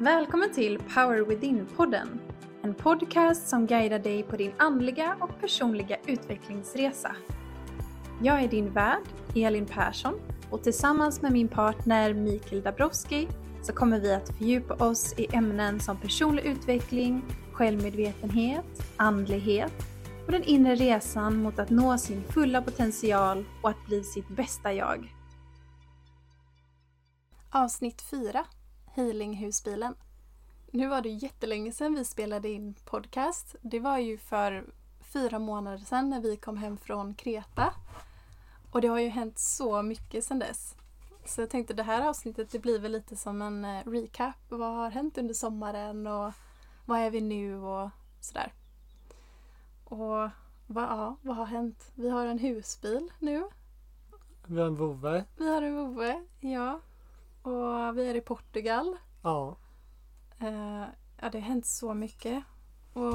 Välkommen till Power Within-podden. En podcast som guidar dig på din andliga och personliga utvecklingsresa. Jag är din värd, Elin Persson, och tillsammans med min partner Mikael Dabrowski så kommer vi att fördjupa oss i ämnen som personlig utveckling, självmedvetenhet, andlighet och den inre resan mot att nå sin fulla potential och att bli sitt bästa jag. Avsnitt 4 Healinghusbilen. Nu var det jättelänge sedan vi spelade in podcast. Det var ju för fyra månader sedan när vi kom hem från Kreta. Och det har ju hänt så mycket sedan dess. Så jag tänkte det här avsnittet det blir väl lite som en eh, recap. Vad har hänt under sommaren och vad är vi nu och sådär. Och vad, ja, vad har hänt? Vi har en husbil nu. Vi har en vovve. Vi har en vovve, ja. Och vi är i Portugal. Ja. Uh, ja, det har hänt så mycket. Och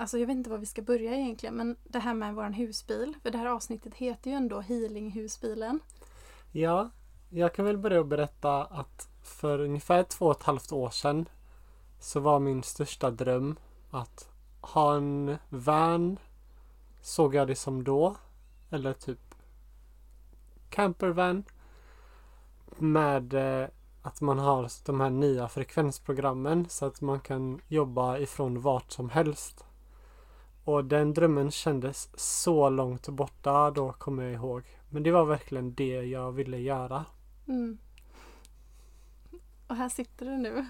Alltså jag vet inte var vi ska börja egentligen men det här med våran husbil. För det här avsnittet heter ju ändå Healinghusbilen. Ja, jag kan väl börja berätta att för ungefär två och ett halvt år sedan så var min största dröm att ha en van såg jag det som då. Eller typ campervan. Med eh, att man har de här nya frekvensprogrammen så att man kan jobba ifrån vart som helst. Och den drömmen kändes så långt borta då kommer jag ihåg. Men det var verkligen det jag ville göra. Mm. Och här sitter du nu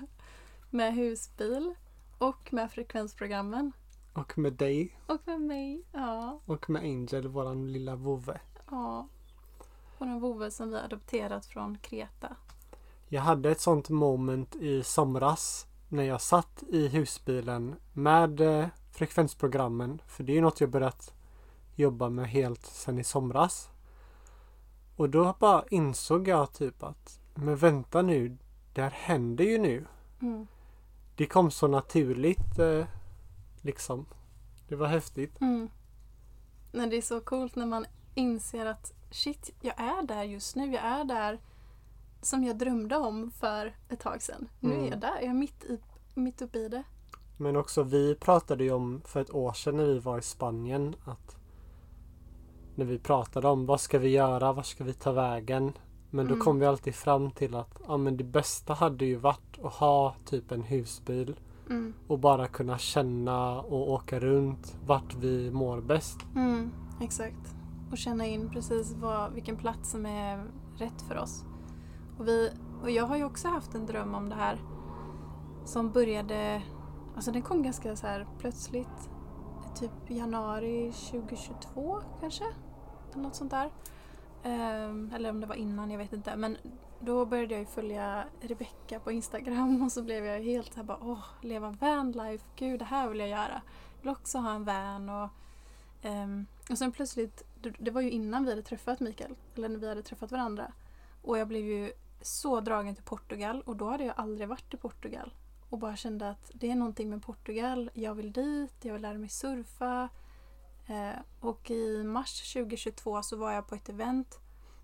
med husbil och med frekvensprogrammen. Och med dig. Och med mig, ja. Och med Angel, våran lilla vovve. Ja. Våran vovve som vi adopterat från Kreta. Jag hade ett sånt moment i somras när jag satt i husbilen med eh, frekvensprogrammen. För det är något jag börjat jobba med helt sen i somras. Och då bara insåg jag typ att men vänta nu, det här händer ju nu. Mm. Det kom så naturligt eh, liksom. Det var häftigt. Mm. Men det är så coolt när man inser att shit, jag är där just nu. Jag är där som jag drömde om för ett tag sedan. Nu är Mm. jag där. Jag är mitt, i, mitt uppe i det. Men också vi pratade ju om för ett år sedan när vi var i Spanien att när vi pratade om vad ska vi göra, vad ska vi ta vägen? Men då Mm. kom vi alltid fram till att ja, men det bästa hade ju varit att ha typ en husbil Mm. och bara kunna känna och åka runt vart vi mår bäst. Mm, exakt. Och känna in precis vad, vilken plats som är rätt för oss. Och, vi, och jag har ju också haft en dröm om det här som började, alltså den kom ganska så här plötsligt. Typ januari 2022 kanske? Eller något sånt där. Um, eller om det var innan, jag vet inte. Men då började jag ju följa Rebecca på Instagram och så blev jag helt såhär, bara åh, leva vanlife, gud det här vill jag göra. Jag vill också ha en van och um, och sen plötsligt, det, var ju innan vi hade träffat Mikael, eller när vi hade träffat varandra. Och jag blev ju så dragen till Portugal och då hade jag aldrig varit i Portugal. Och bara kände att det är någonting med Portugal, jag vill dit, jag vill lära mig surfa. Eh, och i mars 2022 så var jag på ett event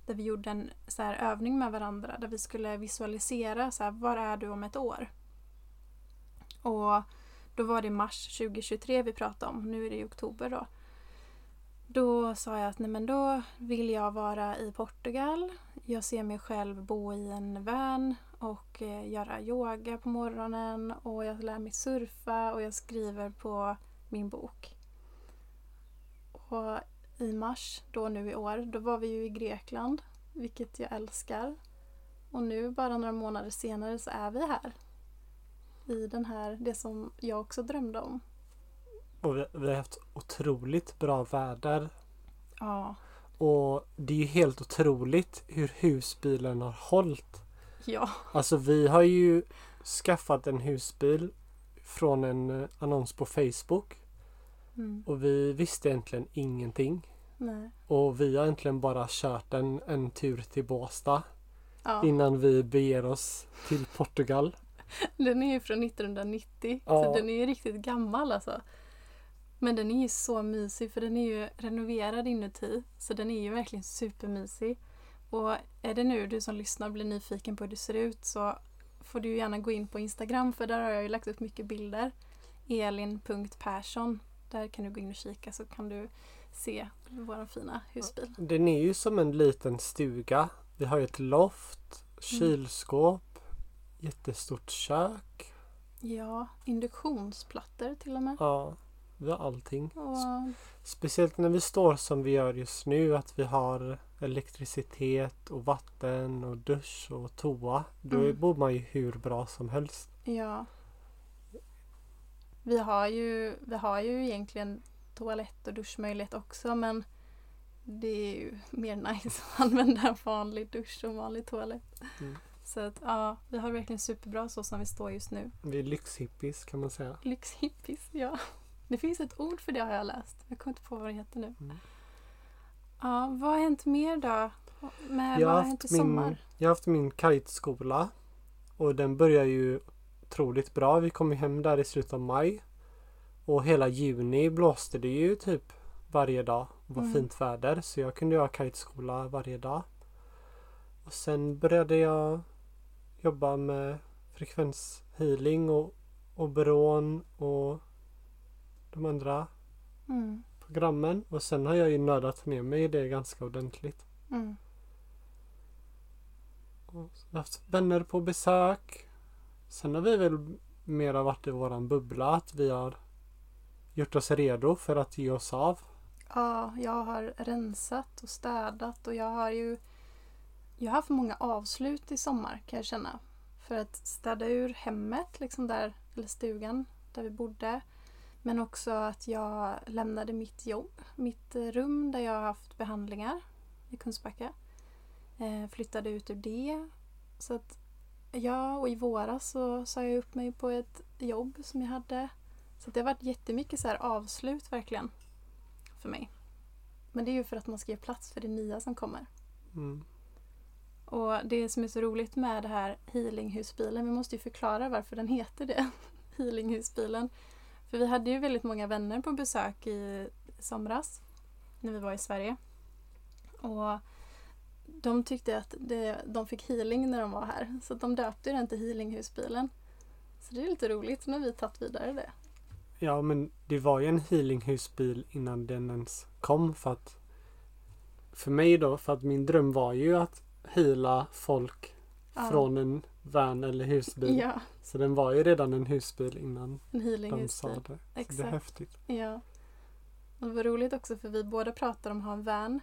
där vi gjorde en så här, övning med varandra där vi skulle visualisera så här, var är du om ett år? Och då var det mars 2023 vi pratade om, nu är det i oktober då. Då sa jag att nej men då vill jag vara i Portugal. Jag ser mig själv bo i en van och eh, göra yoga på morgonen och jag lär mig surfa och jag skriver på min bok. Och i mars, då nu i år, då var vi ju i Grekland, vilket jag älskar. Och nu, bara några månader senare, så är vi här. I den här, det som jag också drömde om. Och vi, vi har haft otroligt bra väder. Ja. Och det är ju helt otroligt hur husbilen har hållit. Ja. Alltså vi har ju skaffat en husbil från en eh, annons på Facebook. Mm. Och vi visste egentligen ingenting. Nej. Och vi har egentligen bara kört en, en tur till Båstad Ja. innan vi beger oss till Portugal. Den är ju från 1990 Ja. så den är ju riktigt gammal alltså. Men den är ju så mysig för den är ju renoverad inuti så den är ju verkligen supermysig. Och är det nu du som lyssnar blir nyfiken på hur det ser ut så får du gärna gå in på Instagram för där har jag ju lagt upp mycket bilder. Elin.Persson. Där kan du gå in och kika så kan du se vår fina husbil. Den är ju som en liten stuga. Vi har ju ett loft, kylskåp, jättestort kök. Ja, induktionsplattor till och med. Ja, vi har allting. Och, Speciellt när vi står som vi gör just nu att vi har elektricitet och vatten och dusch och toa. Då Mm. bor man ju hur bra som helst. ja. Vi har, ju, vi har ju egentligen toalett och duschmöjlighet också men det är ju mer nice att använda en vanlig dusch och vanlig toalett. Mm. Så att ja, vi har verkligen superbra så som vi står just nu. Vi är lyxhippies kan man säga. Lyxhippies, ja. Det finns ett ord för det har jag läst. Jag kommer inte på vad det heter nu. Mm. Ja, vad har hänt mer då? Med, Jag vad har, i haft min, sommar? jag har haft min kiteskola och den börjar ju otroligt bra. Vi kom hem där i slutet av maj. Och hela juni blåste det ju typ varje dag. Det var Mm. fint väder så jag kunde ha kiteskola varje dag. Och sen började jag jobba med frekvenshealing och Oberon och de andra Mm, programmen. Och sen har jag ju nördat ner mig i det ganska ordentligt. mm, Och haft vänner på besök. Sen har vi väl mera varit i våran bubbla. Att vi har gjort oss redo för att ge oss av. Ja, jag har rensat och städat och jag har ju jag har haft många avslut i sommar kan jag känna. För att städa ur hemmet, liksom där, eller stugan där vi bodde. Men också att jag lämnade mitt jobb, mitt rum där jag har haft behandlingar i Kungsbacka. Eh, flyttade ut ur det. Så att ja, och i våras så sa jag upp mig på ett jobb som jag hade. Så det har varit jättemycket så här avslut verkligen för mig. Men det är ju för att man ska ge plats för det nya som kommer. Mm. Och det som är så roligt med det här healinghusbilen, vi måste ju förklara varför den heter det. healinghusbilen. För vi hade ju väldigt många vänner på besök i somras när vi var i Sverige. Och de tyckte att det, de fick healing när de var här. Så de döpte den till healinghusbilen. Så det är lite roligt när vi tagit vidare det. Ja men det var ju en healinghusbil innan den ens kom för att för mig då, för att min dröm var ju att heala folk Ja. från en van eller husbil. Ja, Så den var ju redan en husbil innan en de sa det. Så det är Exakt. häftigt. Ja. Och det var roligt också för vi båda pratade om att ha en van.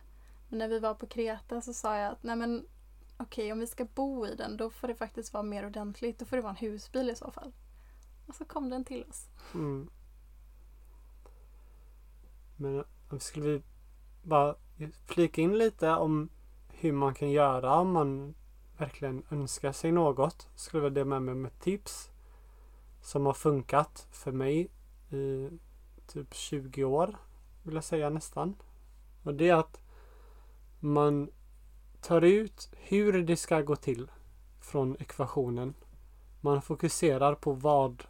Men när vi var på Kreta så sa jag att nej men okej om vi ska bo i den då får det faktiskt vara mer ordentligt. Då får det vara en husbil i så fall. Och så kom den till oss. Mm. Men eh, skulle vi bara flika in lite om hur man kan göra om man verkligen önskar sig något. Skulle jag dela med mig med tips som har funkat för mig i typ 20 år vill jag säga nästan. Och det är att man tar ut hur det ska gå till från ekvationen. Man fokuserar på vad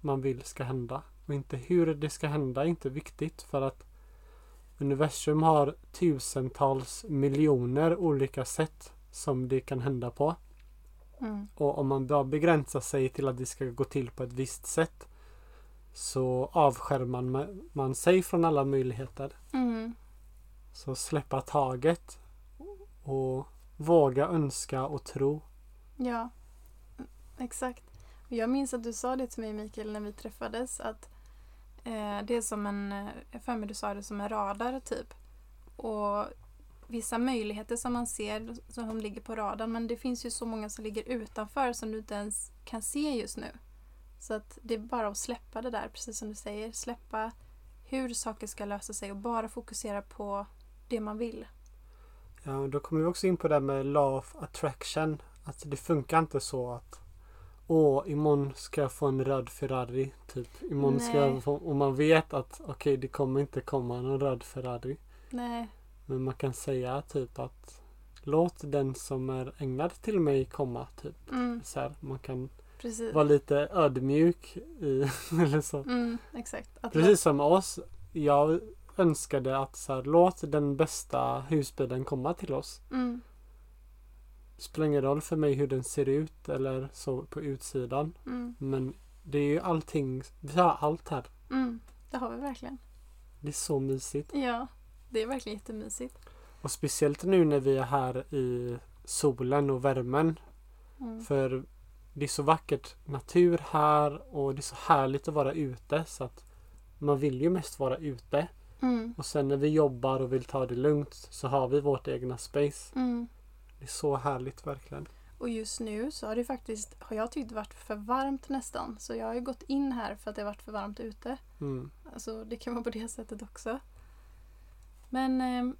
man vill ska hända. Och inte hur det ska hända är inte viktigt för att universum har tusentals miljoner olika sätt som det kan hända på. Mm. Och om man bara begränsar sig till att det ska gå till på ett visst sätt så avskärmar man- man sig från alla möjligheter. Mm. Så släppa taget och våga önska och tro. Ja, exakt. Jag minns att du sa det till mig Mikael när vi träffades att eh, det är som en, eh, jag för mig du sa det som en radar typ. Och vissa möjligheter som man ser som ligger på radarn men det finns ju så många som ligger utanför som du inte ens kan se just nu. Så att det är bara att släppa det där, precis som du säger. Släppa hur saker ska lösa sig och bara fokusera på det man vill. Ja, och då kommer vi också in på det med law of attraction. Att det funkar inte så att Åh, imorgon ska jag få en röd Ferrari. Typ. Imorgon ska Nej. jag få... Och man vet att okej, det kommer inte komma någon röd Ferrari. Nej, Men man kan säga typ att Låt den som är ägnad till mig komma. Typ. mm, Så här, man kan precis. vara lite ödmjuk i, eller så. Mm, Precis som oss. Jag önskade att så här, låt den bästa husbilen komma till oss. Mm, spelar ingen roll för mig hur den ser ut eller så på utsidan. Mm. Men det är ju allting, vi har allt här. Mm. Det har vi verkligen. Det är så mysigt. Ja, det är verkligen jättemysigt. Och speciellt nu när vi är här i solen och värmen. Mm. För det är så vackert natur här och det är så härligt att vara ute så att man vill ju mest vara ute. Mm. Och sen när vi jobbar och vill ta det lugnt så har vi vårt egna space. Mm. Det är så härligt verkligen. Och just nu så har det faktiskt, har jag tyckt varit för varmt nästan. Så jag har ju gått in här för att det har varit för varmt ute. Mm. Alltså det kan vara på det sättet också. Men eh,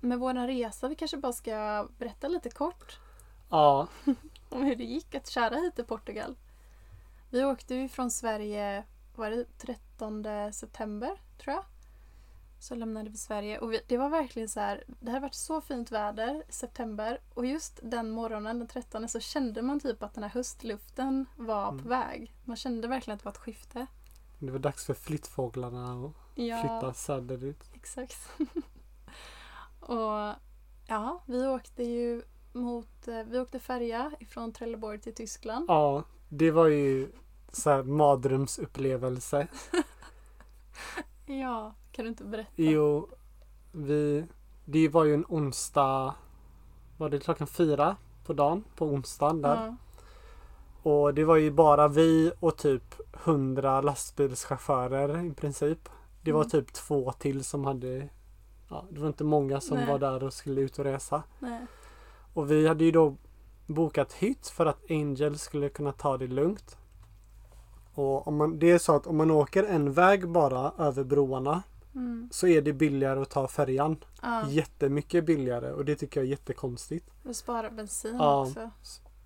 med våran resa, vi kanske bara ska berätta lite kort Ja, om hur det gick att köra hit till Portugal. Vi åkte ju från Sverige, var det 13 september tror jag? Så lämnade vi Sverige och vi, det var verkligen så här, det hade varit så fint väder i september och just den morgonen, den 13, så kände man typ att den här höstluften var på Mm. väg. Man kände verkligen att det var ett skifte. det var dags för flyttfåglarna att Ja, flytta söderut. exakt. och ja, vi åkte ju mot, eh, vi åkte färja ifrån Trelleborg till Tyskland. Ja, det var ju så här mardrömsupplevelse. Ja, kan du inte berätta? Jo, vi... Det var ju en onsdag... Var det klockan fyra på dagen? På onsdagen där. Ja. Och det var ju bara vi och typ hundra lastbilschaufförer i princip. Det var Mm. typ två till som hade... Ja, det var inte många som Nej. var där och skulle ut och resa. Nej. Och vi hade ju då bokat hytt för att Angel skulle kunna ta det lugnt. Och om man, det är så att om man åker en väg bara över broarna Mm. så är det billigare att ta färjan. Ja, Jättemycket billigare och det tycker jag är jättekonstigt. och spara bensin Ja. också.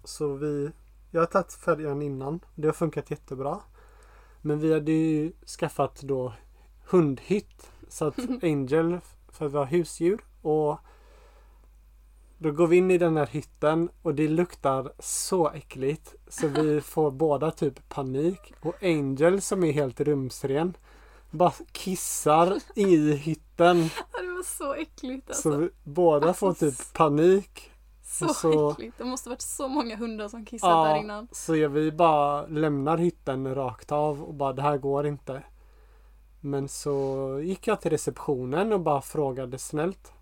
Så vi, jag har tagit färjan innan. Det har funkat jättebra. Men vi hade ju skaffat då hundhytt. Så att Angel, för vi har husdjur. Och då går vi in i den här hytten och det luktar så äckligt. Så vi får båda typ panik. Och Angel som är helt rumsren bara kissar i hytten. Ja, det var så äckligt alltså. Så vi båda får Alltså, typ panik. så, så- äckligt. Det måste varit så många hundar som kissat Ja. där innan. Så vi bara lämnar hytten rakt av och bara det här går inte. Men så gick jag till receptionen och bara frågade snällt.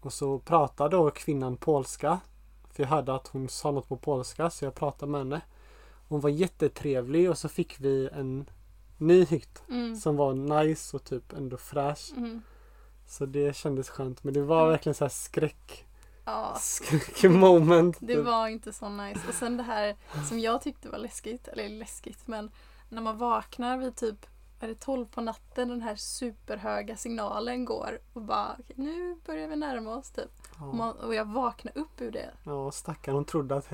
Och så pratade då kvinnan polska. För jag hörde att hon sa något på polska så jag pratade med henne. Hon var jättetrevlig och så fick vi en ny hytt Mm. som var nice och typ ändå fräsch. Mm. Så det kändes skönt. Men det var Mm. verkligen så här skräck, Ja, skräck moment. det var inte så nice. Och sen det här som jag tyckte var läskigt, eller läskigt, men när man vaknar vid typ är det 12 på natten den här superhöga signalen går och bara okej, nu börjar vi närma oss typ. Och, Ja, man, och jag vaknar upp ur det. ja stackarn. Hon trodde att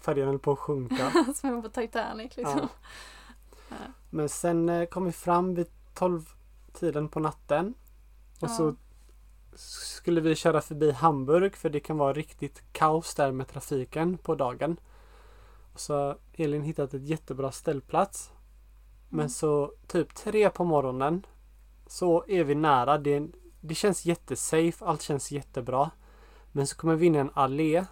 färjan höll på att sjunka. Som på Titanic liksom. Ja. Men sen eh, kom vi fram vid 12 tiden på natten. Och Ja. så skulle vi köra förbi Hamburg för det kan vara riktigt kaos där med trafiken på dagen. Och så Elin hittat ett jättebra ställplats. Men Mm. så typ tre på morgonen så är vi nära. Det, det känns jättesafe. Allt känns jättebra. Men så kommer vi in i en allé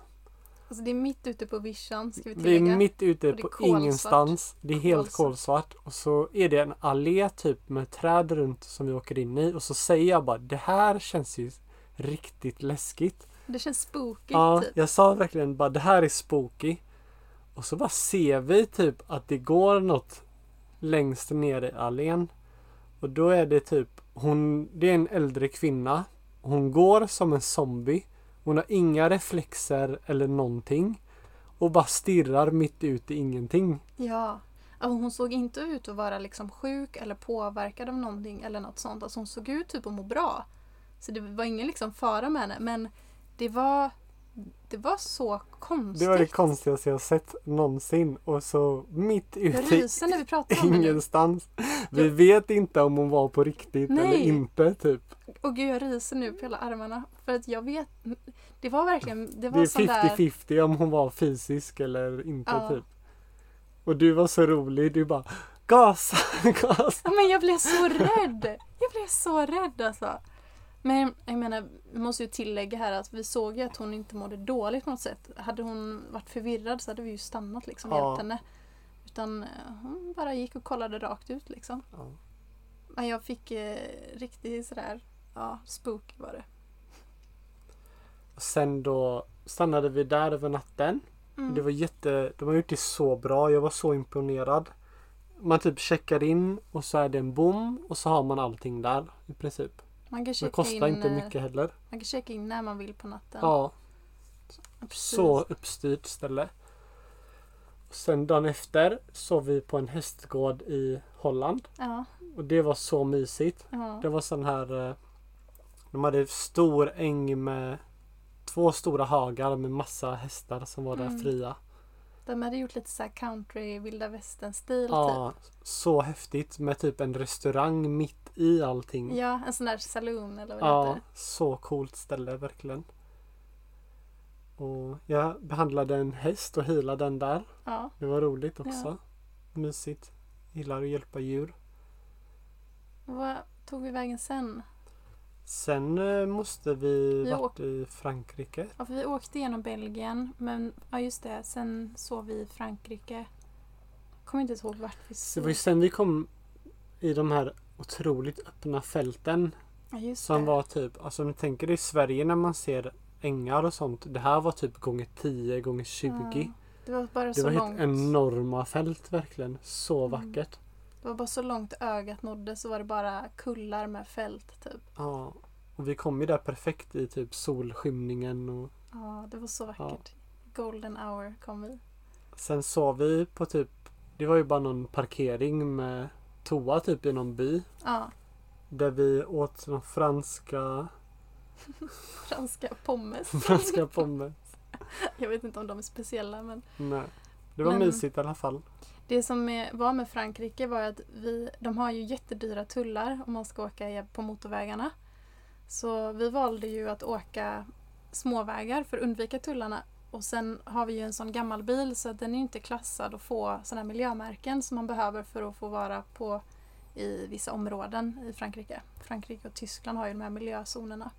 Alltså det är mitt ute på vischan ska vi Vi är tillägga. mitt ute på kolsvart. ingenstans. Det är helt Kolsvart. kolsvart. Och så är det en allé typ med träd runt som vi åker in i. Och så säger jag bara det här känns ju riktigt läskigt. Det känns spooky Ja, typ. jag sa verkligen bara det här är spooky. Och så bara ser vi typ att det går något längst ner i allén. Och då är det typ hon, det är en äldre kvinna. Hon går som en zombie. Hon har inga reflexer eller någonting. Och bara stirrar mitt ut i ingenting. Ja. Alltså hon såg inte ut att vara liksom sjuk eller påverkad av någonting eller något sånt. Alltså hon såg ut typ att må bra. Så det var ingen liksom fara med henne. Men det var, det var så konstigt. Det var det konstigaste jag sett någonsin. Och så mitt ute i när vi pratar om det. Vi vet inte om hon var på riktigt eller Nej. inte typ. Och gud jag ryser nu på hela armarna. För att jag vet. Det var verkligen. Det Det var är sån där. 50-50 om hon var fysisk eller inte Ja. typ. Och du var så rolig. Du bara Gasa, gasa. Men jag blev så rädd. Jag blev så rädd alltså. Men jag menar, vi måste ju tillägga här att vi såg ju att hon inte mådde dåligt på något sätt. Hade hon varit förvirrad så hade vi ju stannat liksom och Ja. hjälpt henne. Utan eh, hon bara gick och kollade rakt ut liksom. Ja. Men jag fick eh, riktigt sådär, ja, spook var det. Sen då stannade vi där över natten. Mm. Det var jätte, de har gjort det så bra. Jag var så imponerad. Man typ checkar in och så är det en bom och så har man allting där i princip. Man kan Det checka kostar in, inte eh, mycket heller. Man kan checka in när man vill på natten. Ja, precis. så uppstyrt ställe. Och sen dagen efter sov vi på en hästgård i Holland. Ja, Och det var så mysigt. ja. Det var sån här eh, De hade stor äng med Två stora hagar med massa hästar som var där Mm. fria. De hade gjort lite så här country, vilda västern-stil Ja, så häftigt med typ en restaurang mitt i allting. typ. Ja, en sån där saloon eller vad det Ja, heter. så coolt ställe verkligen. Och jag behandlade en häst och healade den där. Ja. Det var roligt också. Ja. Mysigt. Gillar att hjälpa djur. Vad tog vi vägen sen? Sen eh, måste vi Vi varit i Frankrike. Ja, för vi åkte genom Belgien, men ja just det, sen sov vi i Frankrike. Kommer inte ihåg vart vi Så det var ju sen vi kom i de här otroligt öppna fälten. Ja, just Som var typ, alltså om ni tänker i Sverige när man ser ängar och sånt. Det här var typ gånger 10 gånger 20. Ja, det var bara Det så var långt. helt enorma fält verkligen. Så Mm. Det var bara så långt ögat nådde så var det bara kullar med fält typ. Ja. Och vi kom ju där perfekt i typ solskymningen och Ja, det var så vackert. Golden hour kom vi. sen sov vi på typ Det var ju bara någon parkering med toa typ i någon by. Ja, Där vi åt någon franska franska pommes. franska pommes. Jag vet inte om de är speciella men Nej. Det var Men- mysigt i alla fall det som var med Frankrike var att vi, de har ju jättedyra tullar om man ska åka på motorvägarna. Så vi valde ju att åka småvägar för att undvika tullarna. Och sen har vi ju en sån gammal bil så att den är inte klassad att få sådana miljömärken som man behöver för att få vara på i vissa områden i Frankrike. Frankrike och Tyskland har ju de här miljözonerna.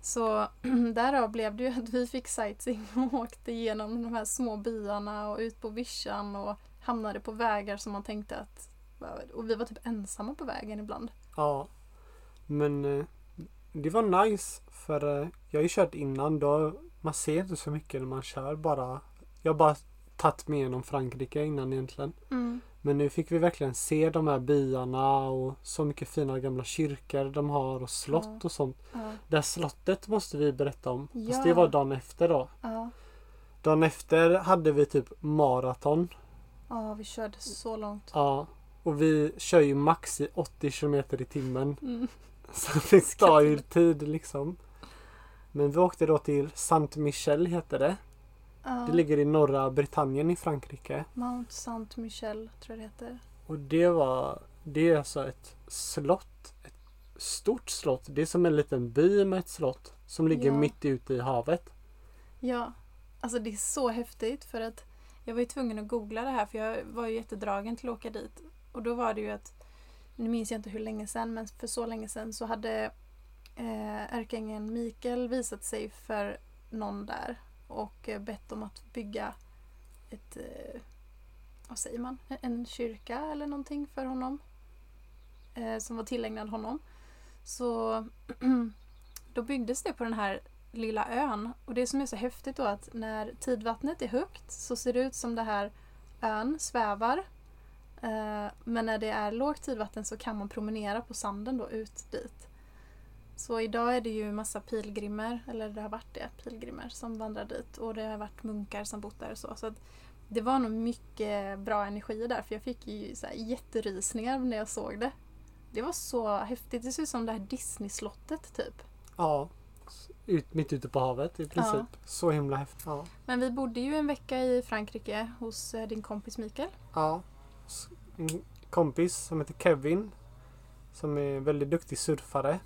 Så därav blev det ju att vi fick sightseeing och åkte igenom de här små byarna och ut på vischan och hamnade på vägar som man tänkte att... Och vi var typ ensamma på vägen ibland. Ja. Men eh, det var nice för eh, jag har ju kört innan då man ser inte så mycket när man kör bara. Jag har bara tagit mig igenom Frankrike innan egentligen. Mm. Men nu fick vi verkligen se de här byarna och så mycket fina gamla kyrkor de har och slott Ja. och sånt. Ja. Det här slottet måste vi berätta om. Fast Ja. det var dagen efter då. Ja. Dagen efter hade vi typ maraton. Ja, vi körde så långt. Ja. Och vi kör ju max i 80 kilometer i timmen. Mm. Så det tar ju tid liksom. Men vi åkte då till Saint Michel heter det. Ja. Det ligger i norra Britannien i Frankrike. Mount Saint Michel tror jag det heter. Och det var Det är alltså ett slott. Ett stort slott. Det är som en liten by med ett slott. Som ligger Ja. mitt ute i havet. Ja, alltså det är så häftigt för att jag var ju tvungen att googla det här för jag var ju jättedragen till att åka dit. Och då var det ju att, nu minns jag inte hur länge sedan, men för så länge sedan så hade eh, ärkeängeln Mikael visat sig för någon där och eh, bett om att bygga ett, eh, vad säger man, en, en kyrka eller någonting för honom. Eh, som var tillägnad honom. Så då byggdes det på den här lilla ön. Och det som är så häftigt då att när tidvattnet är högt så ser det ut som det här ön svävar. Eh, men när det är lågt tidvatten så kan man promenera på sanden då ut dit. Så idag är det ju massa pilgrimer, eller det har varit det, pilgrimer som vandrar dit. Och det har varit munkar som bott där och så. så att det var nog mycket bra energi där för jag fick ju så här jätterysningar när jag såg det. Det var så häftigt. Det ser ut som det här Disney-slottet typ. Ja. Ut, mitt ute på havet i princip. Ja. Så himla häftigt. Ja. Men vi bodde ju en vecka i Frankrike hos eh, din kompis Mikael. ja. En kompis som heter Kevin. Som är väldigt duktig surfare.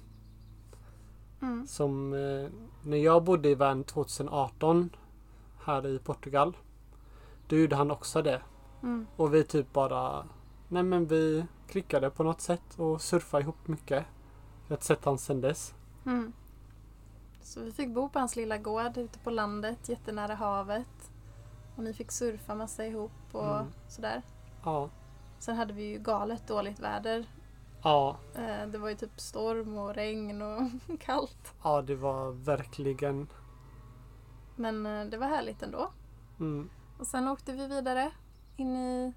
Mm. Som eh, när jag bodde i världen 2018 här i Portugal. Då gjorde han också det. Mm. Och vi typ bara Nej men vi klickade på något sätt och surfade ihop mycket. Inte sett han sen dess. Mm. Så vi fick bo på hans lilla gård ute på landet, jättenära havet. Och ni fick surfa massa ihop och Mm. sådär. Ja. Sen hade vi ju galet dåligt väder. Ja. Eh, Det var ju typ storm och regn och kallt. Ja, det var verkligen... Men eh, det var härligt ändå. Mm. Och sen åkte vi vidare in i...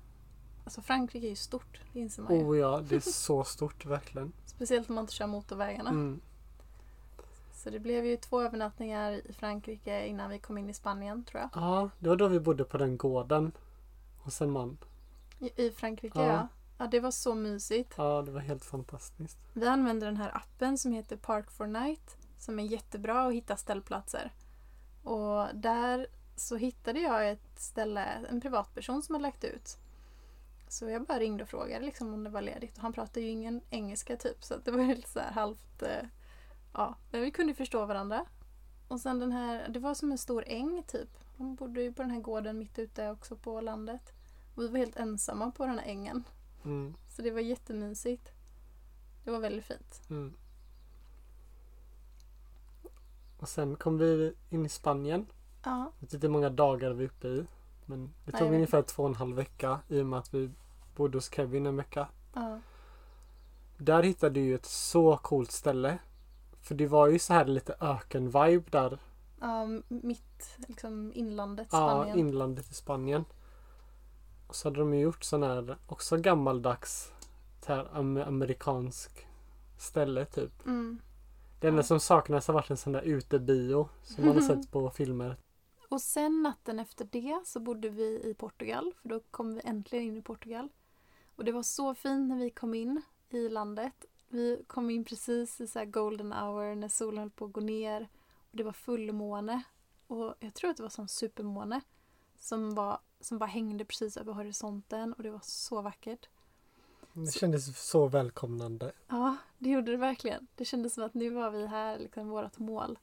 Alltså Frankrike är ju stort, det inser man ju. Oh ja, det är så stort verkligen. Speciellt om man inte kör motorvägarna. Mm. Så det blev ju två övernattningar i Frankrike innan vi kom in i Spanien tror jag. Ja, det var då vi bodde på den gården. Hos en man. I, i Frankrike Ja. ja. ja. det var så mysigt. Ja, det var helt fantastiskt. Vi använder den här appen som heter Park for Night som är jättebra att hitta ställplatser. Och där så hittade jag ett ställe, en privatperson som hade lagt ut. Så jag bara ringde och frågade liksom om det var ledigt och han pratade ju ingen engelska typ så det var lite så här halvt eh, Ja, men vi kunde förstå varandra. Och sen den här, det var som en stor äng typ. Han bodde ju på den här gården mitt ute också på landet. Och vi var helt ensamma på den här ängen. Mm. Så det var jättemysigt. Det var väldigt fint. Mm. Och sen kom vi in i Spanien. Ja. Jag vet inte hur många dagar vi är uppe i. Men det Nej, tog vet ungefär två och en halv vecka i och med att vi bodde hos Kevin en vecka. ja. Där hittade du ett så coolt ställe. För det var ju så här lite öken-vibe där. ja mitt liksom inlandet Ja, Spanien. inlandet i Spanien. Och så hade de ju gjort sån här också gammaldags här, am- amerikansk ställe typ. mm. Det enda Ja. som saknas har varit en sån där utebio som man har sett på filmer. Och sen natten efter det så bodde vi i Portugal för då kom vi äntligen in i Portugal. Och det var så fint när vi kom in i landet. Vi kom in precis i så golden hour när solen höll på att gå ner. Och det var fullmåne. Och jag tror att det var som supermåne. Som, var, som bara hängde precis över horisonten och det var så vackert. Det kändes så välkomnande. Ja, det gjorde det verkligen. Det kändes som att nu var vi här, liksom vårt mål.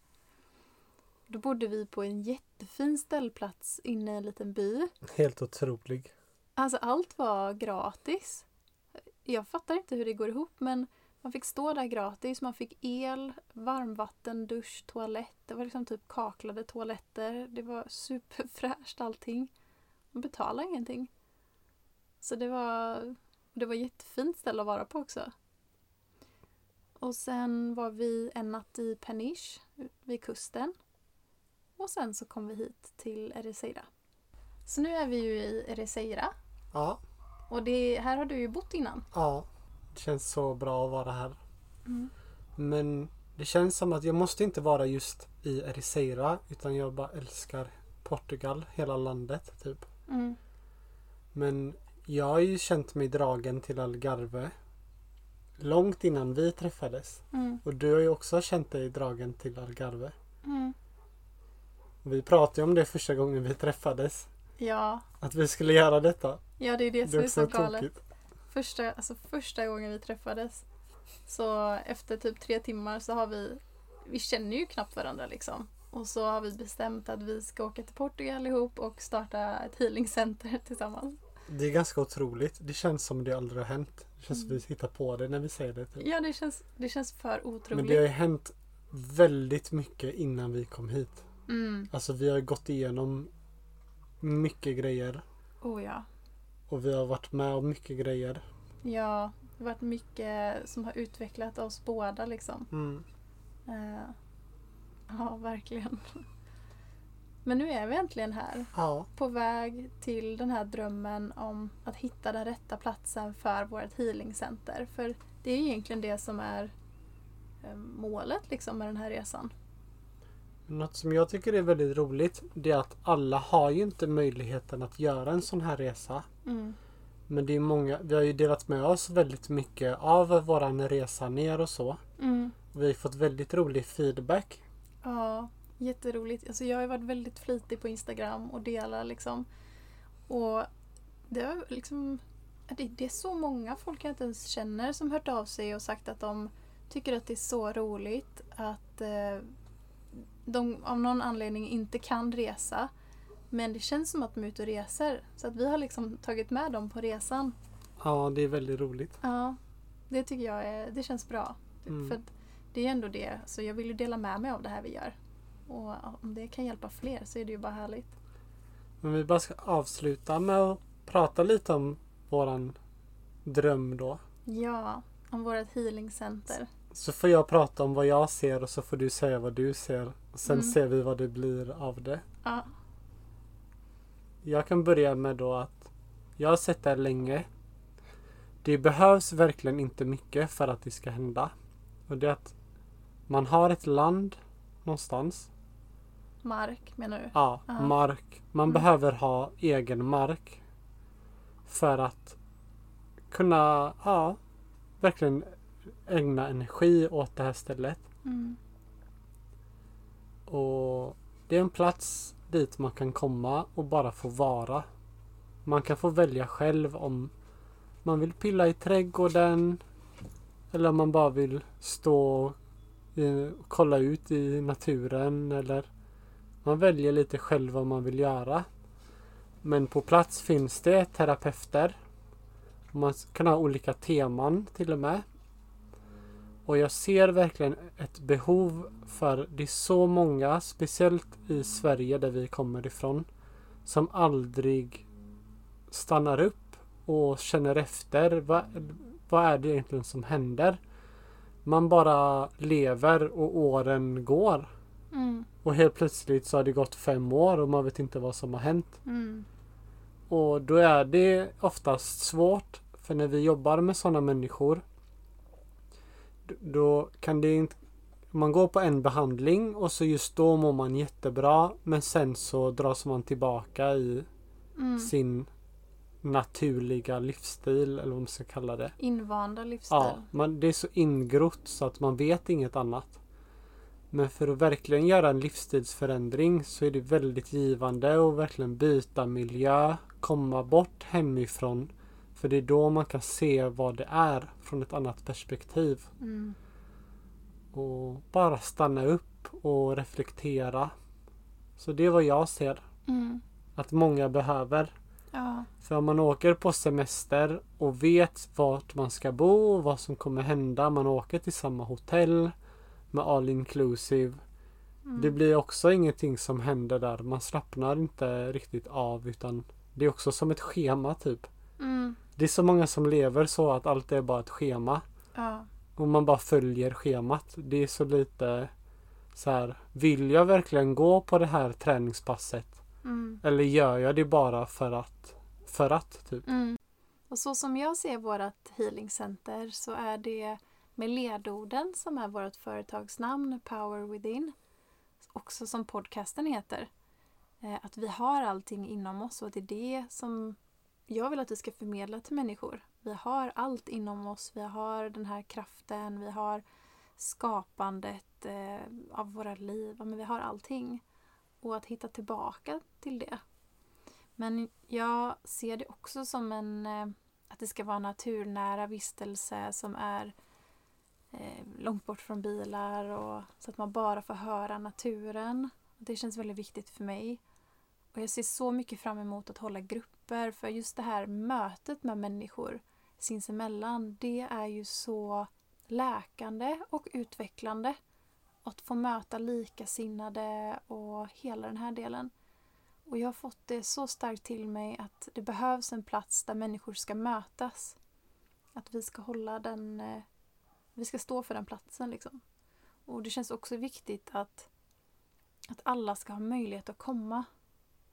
Då bodde vi på en jättefin ställplats inne i en liten by. Helt otrolig. Alltså allt var gratis. Jag fattar inte hur det går ihop men man fick stå där gratis. Man fick el, varmvatten, dusch, toalett. Det var liksom typ kaklade toaletter. Det var superfräscht allting. Man betalade ingenting. Så det var, det var ett jättefint ställe att vara på också. Och sen var vi en natt i Peniche vid kusten. Och sen så kom vi hit till Ericeira. Så nu är vi ju i Ericeira. Ja, Och det, här har du ju bott innan. ja. Det känns så bra att vara här. Mm. Men det känns som att jag måste inte vara just i Ericeira utan jag bara älskar Portugal, hela landet typ. Mm. Men jag har ju känt mig dragen till Algarve långt innan vi träffades. Mm. Och du har ju också känt dig dragen till Algarve. Mm. Vi pratade ju om det första gången vi träffades. Ja. Att vi skulle göra detta. ja, det är det Det som är är så galet. tokigt. Första, alltså första gången vi träffades så efter typ tre timmar så har vi, vi känner ju knappt varandra liksom. Och så har vi bestämt att vi ska åka till Portugal ihop och starta ett healingcenter tillsammans. Det är ganska otroligt. Det känns som det aldrig har hänt. Det känns som Mm. vi hittar på det när vi säger det. Typ. Ja, det känns, det känns för otroligt. Men det har ju hänt väldigt mycket innan vi kom hit. mm. Alltså vi har gått igenom mycket grejer. Oh ja. Och vi har varit med om mycket grejer. Ja, det har varit mycket som har utvecklat oss båda liksom. Mm. Eh, ja, verkligen. Men nu är vi äntligen här. Ja, På väg till den här drömmen om att hitta den rätta platsen för vårt healingcenter. För det är ju egentligen det som är eh, målet liksom med den här resan. Något som jag tycker är väldigt roligt det är att alla har ju inte möjligheten att göra en sån här resa. Mm. Men det är många, vi har ju delat med oss väldigt mycket av våran resa ner och så. Mm. Vi har fått väldigt rolig feedback. Ja, jätteroligt. Alltså jag har varit väldigt flitig på Instagram och delar liksom. Och det är liksom det är så många folk jag inte ens känner som hört av sig och sagt att de tycker att det är så roligt att eh, de av någon anledning inte kan resa. Men det känns som att de är ute och reser. Så att vi har liksom tagit med dem på resan. Ja, det är väldigt roligt. Ja, det tycker jag är, det känns bra. Mm. För det är ändå det. Så jag vill ju dela med mig av det här vi gör. Och om det kan hjälpa fler så är det ju bara härligt. Men vi bara ska avsluta med att prata lite om våran dröm då. Ja, om vårt healingcenter. Så får jag prata om vad jag ser och så får du säga vad du ser. Sen Mm. ser vi vad det blir av det. Ja. Jag kan börja med då att jag har sett det här länge. Det behövs verkligen inte mycket för att det ska hända. Och det är att man har ett land någonstans. Mark menar du? Ja, Ja. mark. Man Mm. behöver ha egen mark. För att kunna, ja, verkligen ägna energi åt det här stället. Mm. Och det är en plats dit man kan komma och bara få vara. Man kan få välja själv om man vill pilla i trädgården eller om man bara vill stå och kolla ut i naturen eller man väljer lite själv vad man vill göra. Men på plats finns det terapeuter. Man kan ha olika teman till och med. Och jag ser verkligen ett behov för det är så många, speciellt i Sverige där vi kommer ifrån, som aldrig stannar upp och känner efter. Vad, vad är det egentligen som händer? Man bara lever och åren går. Mm. Och helt plötsligt så har det gått fem år och man vet inte vad som har hänt. Mm. Och då är det oftast svårt. För när vi jobbar med sådana människor då kan det inte man går på en behandling och så just då mår man jättebra men sen så dras man tillbaka i Mm. sin naturliga livsstil eller vad man ska kalla det. Invanda livsstil. Ja, man, det är så ingrott så att man vet inget annat. Men för att verkligen göra en livsstilsförändring så är det väldigt givande att verkligen byta miljö, komma bort hemifrån. För det är då man kan se vad det är från ett annat perspektiv. Mm. Och bara stanna upp och reflektera. Så det är vad jag ser Mm. att många behöver. Ja. För om man åker på semester och vet vart man ska bo och vad som kommer hända. Man åker till samma hotell med all inclusive. Mm. Det blir också ingenting som händer där. Man slappnar inte riktigt av utan det är också som ett schema typ. Mm. Det är så många som lever så att allt är bara ett schema. Ja. Och man bara följer schemat. Det är så lite så här. Vill jag verkligen gå på det här träningspasset? Mm. Eller gör jag det bara för att? För att typ. Mm. Och så som jag ser vårt healingcenter så är det med ledorden som är vårt företagsnamn Power Within. Också som podcasten heter. Eh, Att vi har allting inom oss och det är det som jag vill att vi ska förmedla till människor. Vi har allt inom oss. Vi har den här kraften. Vi har skapandet eh, av våra liv. Men vi har allting. Och att hitta tillbaka till det. Men jag ser det också som en eh, att det ska vara naturnära vistelse som är eh, långt bort från bilar och så att man bara får höra naturen. Det känns väldigt viktigt för mig. Och jag ser så mycket fram emot att hålla grupper för just det här mötet med människor sinsemellan, det är ju så läkande och utvecklande. Att få möta likasinnade och hela den här delen. Och jag har fått det så starkt till mig att det behövs en plats där människor ska mötas. Att vi ska hålla den... Eh, vi ska stå för den platsen liksom. Och det känns också viktigt att, att alla ska ha möjlighet att komma.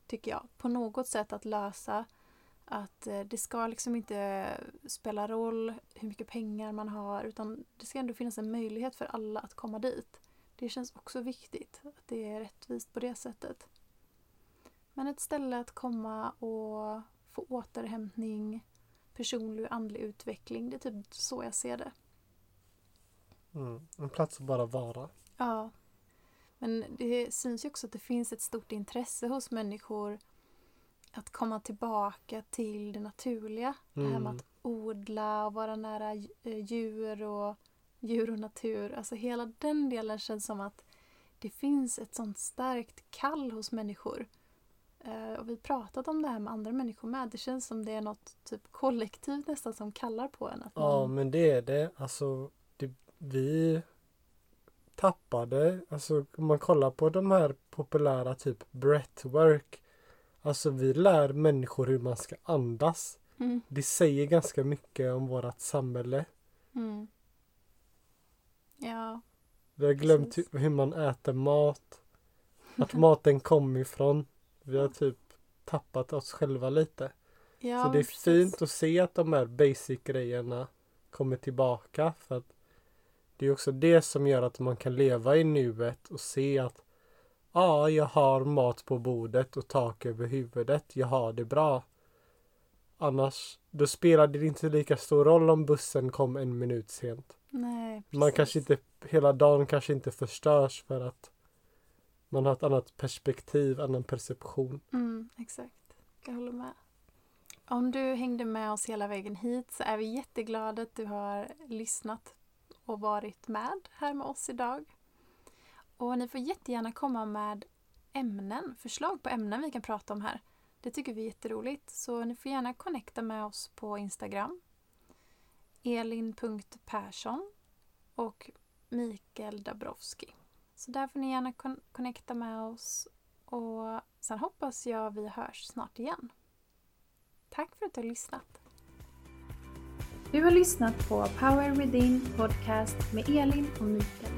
Tycker jag. På något sätt att lösa att eh, det ska liksom inte spela roll hur mycket pengar man har utan det ska ändå finnas en möjlighet för alla att komma dit. Det känns också viktigt att det är rättvist på det sättet. Men ett ställe att komma och få återhämtning, personlig och andlig utveckling. Det är typ så jag ser det. Mm. En plats att bara vara. Ja. Men det syns ju också att det finns ett stort intresse hos människor att komma tillbaka till det naturliga. Det här med Mm. att odla och vara nära eh, djur och djur och natur. Alltså hela den delen känns som att det finns ett sånt starkt kall hos människor. Eh, Och vi har pratat om det här med andra människor med. Det känns som det är något typ kollektivt nästan som kallar på en. Att Ja man, men det är det. Alltså det, vi tappade, alltså om man kollar på de här populära typ breathwork. Alltså vi lär människor hur man ska andas. Mm. Det säger ganska mycket om vårt samhälle. Mm. Ja. Vi har glömt Precis. hur man äter mat. Att maten kommer ifrån. Vi har typ tappat oss själva lite. ja Så det är precis. fint att se att de här basic grejerna kommer tillbaka. För att det är också det som gör att man kan leva i nuet och se att ja, jag har mat på bordet och tak över huvudet. Jag har det bra. Annars, då spelar det inte lika stor roll om bussen kom en minut sent. Nej, precis. Man kanske inte, hela dagen kanske inte förstörs för att man har ett annat perspektiv, annan perception. Mm, exakt. Jag håller med. Om du hängde med oss hela vägen hit så är vi jätteglada att du har lyssnat och varit med här med oss idag. Och ni får jättegärna komma med ämnen, förslag på ämnen vi kan prata om här. Det tycker vi är jätteroligt. Så ni får gärna connecta med oss på Instagram. Elin.Persson och Mikael Dabrowski. Så där får ni gärna kon- connecta med oss och sen hoppas jag vi hörs snart igen. Tack för att du har lyssnat. Du har lyssnat på Power Within Podcast med Elin och Mikael.